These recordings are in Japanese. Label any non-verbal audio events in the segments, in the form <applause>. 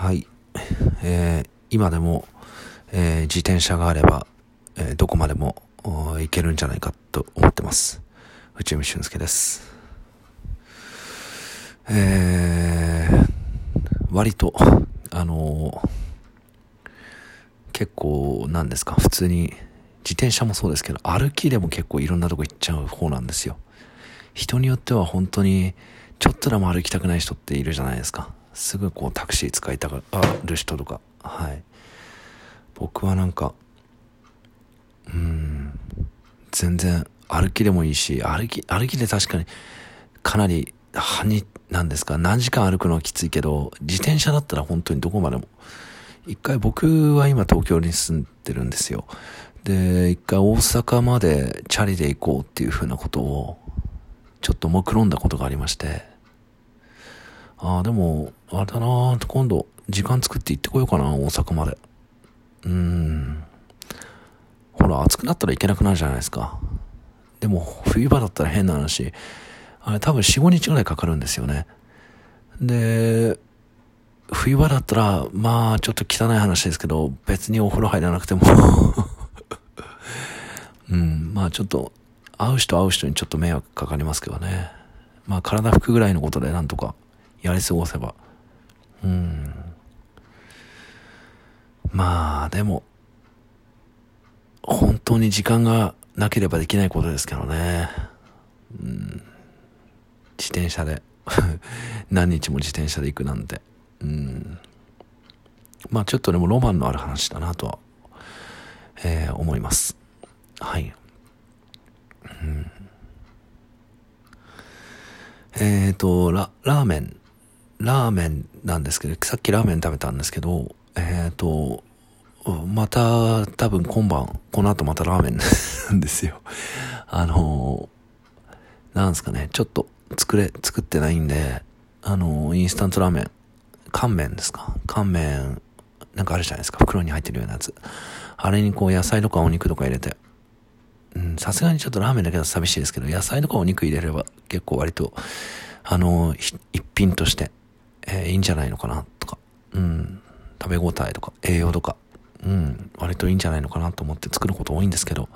はい。えー、今でも、えー、自転車があれば、えー、どこまでも行けるんじゃないかと思ってます。内海俊介です。えー、割と、あのー、結構、なんですか、普通に、自転車もそうですけど、歩きでも結構いろんなとこ行っちゃう方なんですよ。人によっては本当に、ちょっとでも歩きたくない人っているじゃないですか。すぐこうタクシー使いたがる人とか。はい。僕はなんか、うん、全然歩きでもいいし、歩き、歩きで確かにかなり、はに、なんですか、何時間歩くのはきついけど、自転車だったら本当にどこまでも。一回僕は今東京に住んでるんですよ。で、一回大阪までチャリで行こうっていうふうなことを、ちょっと目論んだことがありまして、ああ、でも、あれだな今度、時間作って行ってこようかな、大阪まで。うーん。ほら、暑くなったらいけなくなるじゃないですか。でも、冬場だったら変な話、あれ多分4、5日ぐらいかかるんですよね。で、冬場だったら、まあ、ちょっと汚い話ですけど、別にお風呂入らなくても <laughs> うん、まあちょっと、会う人会う人にちょっと迷惑かかりますけどね。まあ体拭くぐらいのことでなんとかやり過ごせば。うん。まあ、でも、本当に時間がなければできないことですけどね。うん。自転車で <laughs> 何日も自転車で行くなんて。うん。まあちょっとでもロマンのある話だなとは、えー、思います。はい。えっ、ー、と、ラ、ラーメンラーメンなんですけど、さっきラーメン食べたんですけど、えっ、ー、と、また多分今晩、この後またラーメンなんですよ。あのなんですかね、ちょっと作れ、作ってないんで、あのインスタントラーメン、乾麺ですか？乾麺、なんかあるじゃないですか、袋に入ってるようなやつ。あれにこう野菜とかお肉とか入れて、うん、さすがにちょっとラーメンだけだと寂しいですけど、野菜とかお肉入れれば結構割と、あの一品としてえー、いいんじゃないのかなとか、うん、食べ応えとか栄養とか、うん、割といいんじゃないのかなと思って作ること多いんですけど、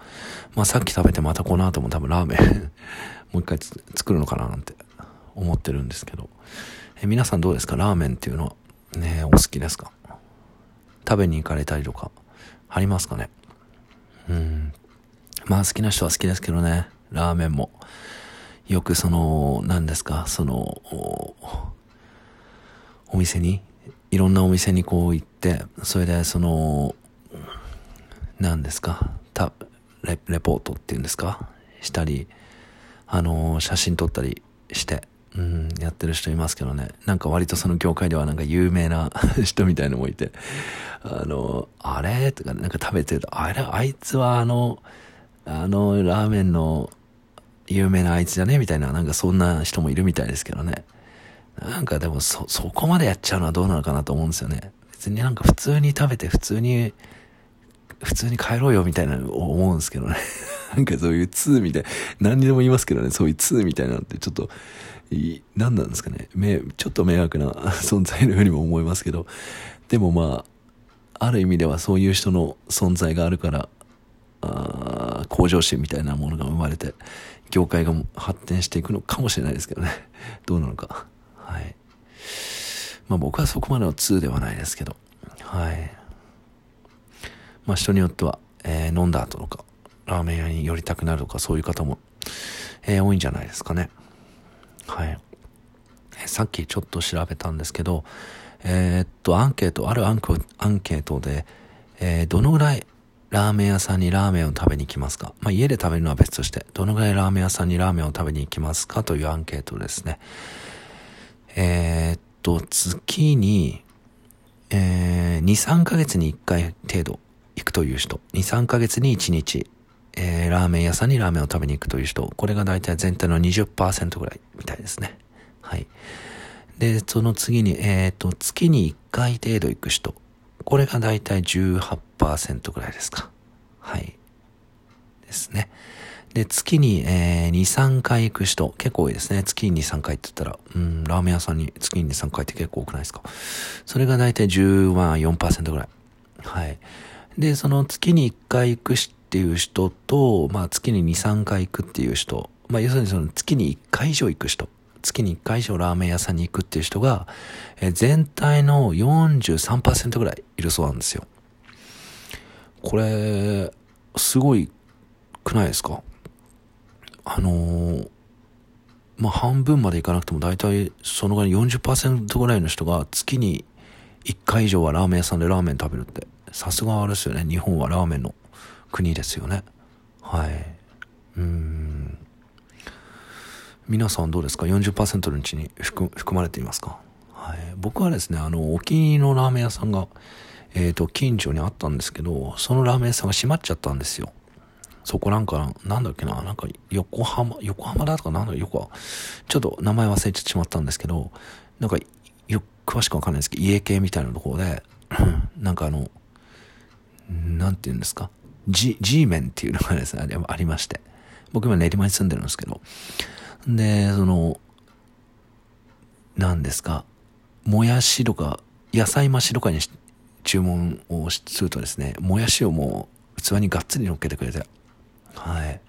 まあさっき食べてまたこの後も多分ラーメン <laughs> もう一回作るのかななんて思ってるんですけど、えー、皆さんどうですか？ラーメンっていうのは。ね、お好きですか？食べに行かれたりとか、ありますかね？うん。まあ好きな人は好きですけどね、ラーメンも。よくその、何ですか、その、お店に、いろんなお店にこう行って、それでその、何ですか、たレ、レポートっていうんですかしたり、あの写真撮ったりして、うん、やってる人いますけどね。なんか割とその業界ではなんか有名な <laughs> 人みたいのもいて、あの、あれ？とかなんか食べてると、あれ、あいつはあの、あのラーメンの有名なあいつじゃね？みたいな、なんかそんな人もいるみたいですけどね。なんかでもそ、そこまでやっちゃうのはどうなのかなと思うんですよね。別になんか普通に食べて普通に、普通に帰ろうよみたいな思うんですけどね。<laughs> なんかそういう2みたいな、何にでも言いますけどね、そういう2みたいなのってちょっと、何なんですかね。め、ちょっと迷惑な <laughs> 存在のようにも思いますけど、でもまあ、ある意味ではそういう人の存在があるから、あ向上心みたいなものが生まれて、業界が発展していくのかもしれないですけどね。どうなのか。はい。まあ僕はそこまでの2ではないですけど、はい。まあ人によっては、えー、飲んだ後とか、ラーメン屋に寄りたくなるとか、そういう方も、えー、多いんじゃないですかね。はい。さっきちょっと調べたんですけど、えー、っと、アンケート、あるアンアンケートで、えー、どのぐらいラーメン屋さんにラーメンを食べに行きますか？まあ家で食べるのは別として、どのぐらいラーメン屋さんにラーメンを食べに行きますか？というアンケートですね。えー、っと、月に、えー、2、3ヶ月に1回程度行くという人、2、3ヶ月に1日、えー、ラーメン屋さんにラーメンを食べに行くという人、これが大体全体の20%ぐらいみたいですね。はい。で、その次に、えっ、と、月に1回程度行く人、これが大体18%ぐらいですか。はい。ですね。で、月に、えー、2、3回行く人、結構多いですね。月に2、3回って言ったら、うん、ラーメン屋さんに月に2、3回って結構多くないですか？それが大体10万4%ぐらい。はい。で、その月に1回行くしっていう人と、まあ月に2、3回行くっていう人、まあ要するにその月に1回以上行く人、月に1回以上ラーメン屋さんに行くっていう人が、えー、全体の43%ぐらいいるそうなんですよ。これ、すごいくないですか？あのー、まあ、半分までいかなくても大体そのぐらい40%ぐらいの人が月に1回以上はラーメン屋さんでラーメン食べるって、さすがあれですよね。日本はラーメンの国ですよね。はい。うん。皆さんどうですか ?40% のうちに含まれていますか？はい。僕はですね、あの、お気に入りのラーメン屋さんが、えっ、ー、と、近所にあったんですけど、そのラーメン屋さんが閉まっちゃったんですよ。そこなんか、なんだっけな、なんか横浜、横浜だとかなんだ横は、ちょっと名前忘れてしまったんですけど、なんか、よ、詳しくわかんないですけど、家系みたいなところで、<laughs> なんかあの、なんて言うんですか、G、G メンっていうのがですね、ありまして。僕今練馬に住んでるんですけど、で、その、なんですか、もやしとか、野菜増しとかに注文をするとですね、もやしをもう器にがっつり乗っけてくれて、はい。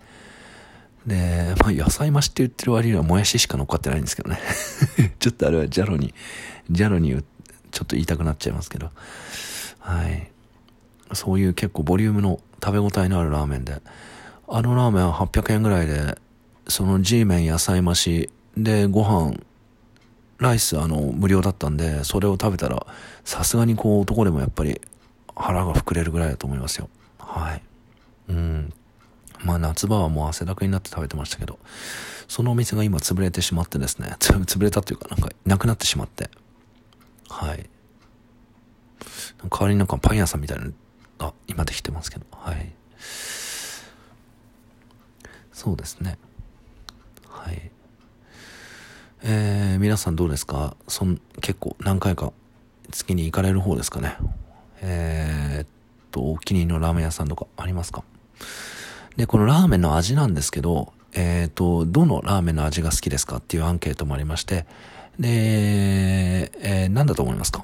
で、まあ、野菜増しって言ってる割にはもやししか乗っかってないんですけどね。<laughs> ちょっとあれはジャロに、ジャロにちょっと言いたくなっちゃいますけど。はい。そういう結構ボリュームの食べ応えのあるラーメンで、あのラーメンは800円ぐらいで、その G 麺野菜増しでご飯、ライスあの無料だったんで、それを食べたら、さすがにこう男でもやっぱり腹が膨れるぐらいだと思いますよ。はい。うん。まあ夏場はもう汗だくになって食べてましたけど、そのお店が今潰れてしまってですね、<laughs> 潰れたっていうかなんかなくなってしまって、はい。代わりになんかパン屋さんみたいな、あ、今できてますけど、はい。そうですね。はい。えー、皆さんどうですか？そん、結構何回か月に行かれる方ですかね。えー、っと、お気に入りのラーメン屋さんとかありますか？で、このラーメンの味なんですけど、えっ、ー、と、どのラーメンの味が好きですかっていうアンケートもありまして、で、えー、何だと思いますか？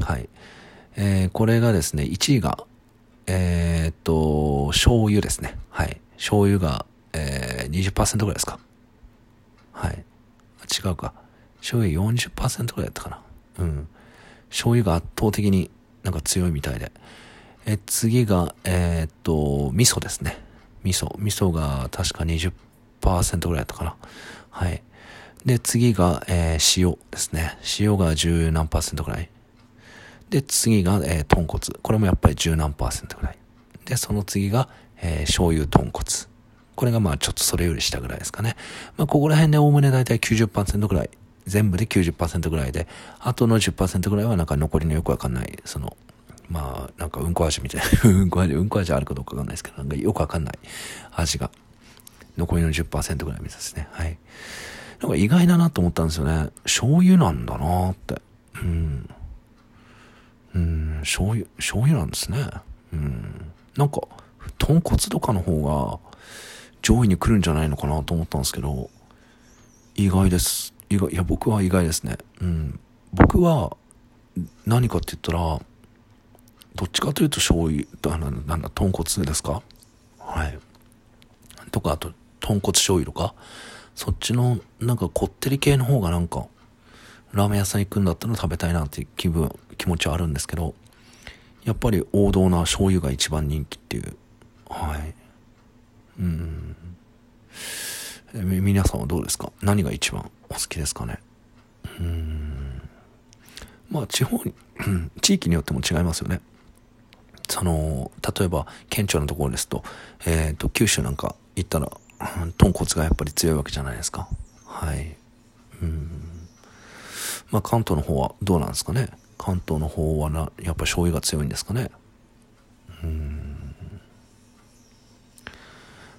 はい。えー、これがですね、1位が、えー、っと、醤油ですね。はい。醤油が、えー、20%ぐらいですか？はい。違うか。醤油40%ぐらいだったかな？うん。醤油が圧倒的になんか強いみたいで。え、次が、えー、っと、味噌ですね。味噌。味噌が確か20%ぐらいだったかな。はい。で、次が、えー、塩ですね。塩が十何パーセントぐらい。で、次が、えー、豚骨。これもやっぱり十何パーセントぐらい。で、その次が、えー、醤油豚骨。これがまあちょっとそれより下ぐらいですかね。まあここら辺でおおむねだいたい90%ぐらい。全部で90%ぐらいで、あとの10%ぐらいはなんか残りのよくわかんない、その、まあ、なんかうんこ味みたいな <laughs> うんこ味、うんこ味あるかどうかわかんないですけど、なんかよくわかんない味が。残りの10%ぐらいですね。はい。なんか意外だなと思ったんですよね。醤油なんだなって。うん。うん、醤油、醤油なんですね。うん。なんか、豚骨とかの方が上位に来るんじゃないのかなと思ったんですけど、意外です。意外、いや、僕は意外ですね。うん。僕は、何かって言ったら、どっちかというと醤油、あの、なんだ、豚骨ですか？はい。とか、あと、豚骨醤油とか、そっちの、なんかこってり系の方がなんか、ラーメン屋さん行くんだったら食べたいなっていう気分、気持ちはあるんですけど、やっぱり王道な醤油が一番人気っていう。はい。うん。え皆さんはどうですか？何が一番お好きですかね？うん。まあ地方に、<clears throat> 地域によっても違いますよね。その、例えば、顕著なところですと、えっ、ー、と、九州なんか行ったら、豚骨がやっぱり強いわけじゃないですか。はい。うん。まあ、関東の方はどうなんですかね。関東の方はな、やっぱ醤油が強いんですかね。うん。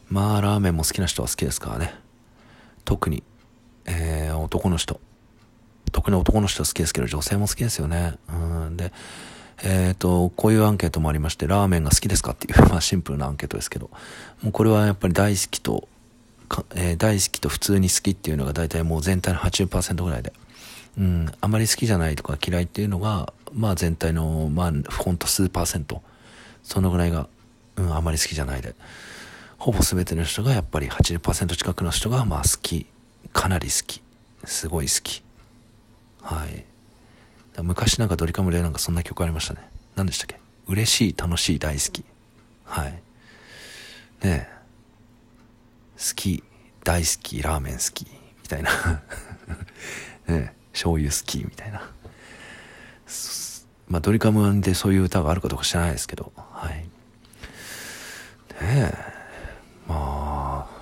まあ、ラーメンも好きな人は好きですからね。特に、えー、男の人。特に男の人は好きですけど、女性も好きですよね。うん。で、えっ、ー、と、こういうアンケートもありまして、ラーメンが好きですかっていう、<laughs> まあシンプルなアンケートですけど、もうこれはやっぱり大好きと、えー、大好きと普通に好きっていうのが大体もう全体の80%ぐらいで、うん、あまり好きじゃないとか嫌いっていうのが、まあ全体の、まあほんと数パーセント、そのぐらいが、うん、あまり好きじゃないで、ほぼ全ての人がやっぱり80%近くの人がまあ好き、かなり好き、すごい好き。はい。昔なんかドリカムでなんかそんな曲ありましたね。何でしたっけ？嬉しい、楽しい、大好き。はい。ね。好き、大好き、ラーメン好き、みたいな <laughs> ねえ、醤油好き、みたいな。まあドリカムでそういう歌があるかどうか知らないですけど、はい。ねえ。まあ、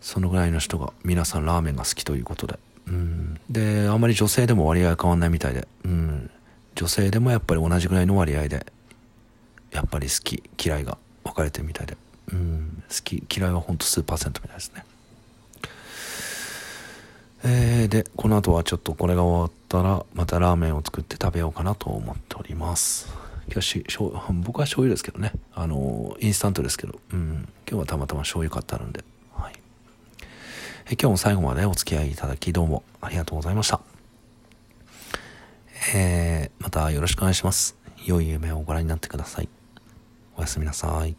そのぐらいの人が皆さんラーメンが好きということで。うん、であんまり女性でも割合変わんないみたいで、うん、女性でもやっぱり同じぐらいの割合でやっぱり好き嫌いが分かれてるみたいで、うん、好き嫌いはほんと数パーセントみたいですね。えー、でこの後はちょっとこれが終わったらまたラーメンを作って食べようかなと思っております。今日し僕は醤油ですけどね。あのインスタントですけど、うん、今日はたまたま醤油買ってあるんで。え今日も最後までお付き合いいただきどうもありがとうございました。えー、またよろしくお願いします。良い夢をご覧になってください。おやすみなさい。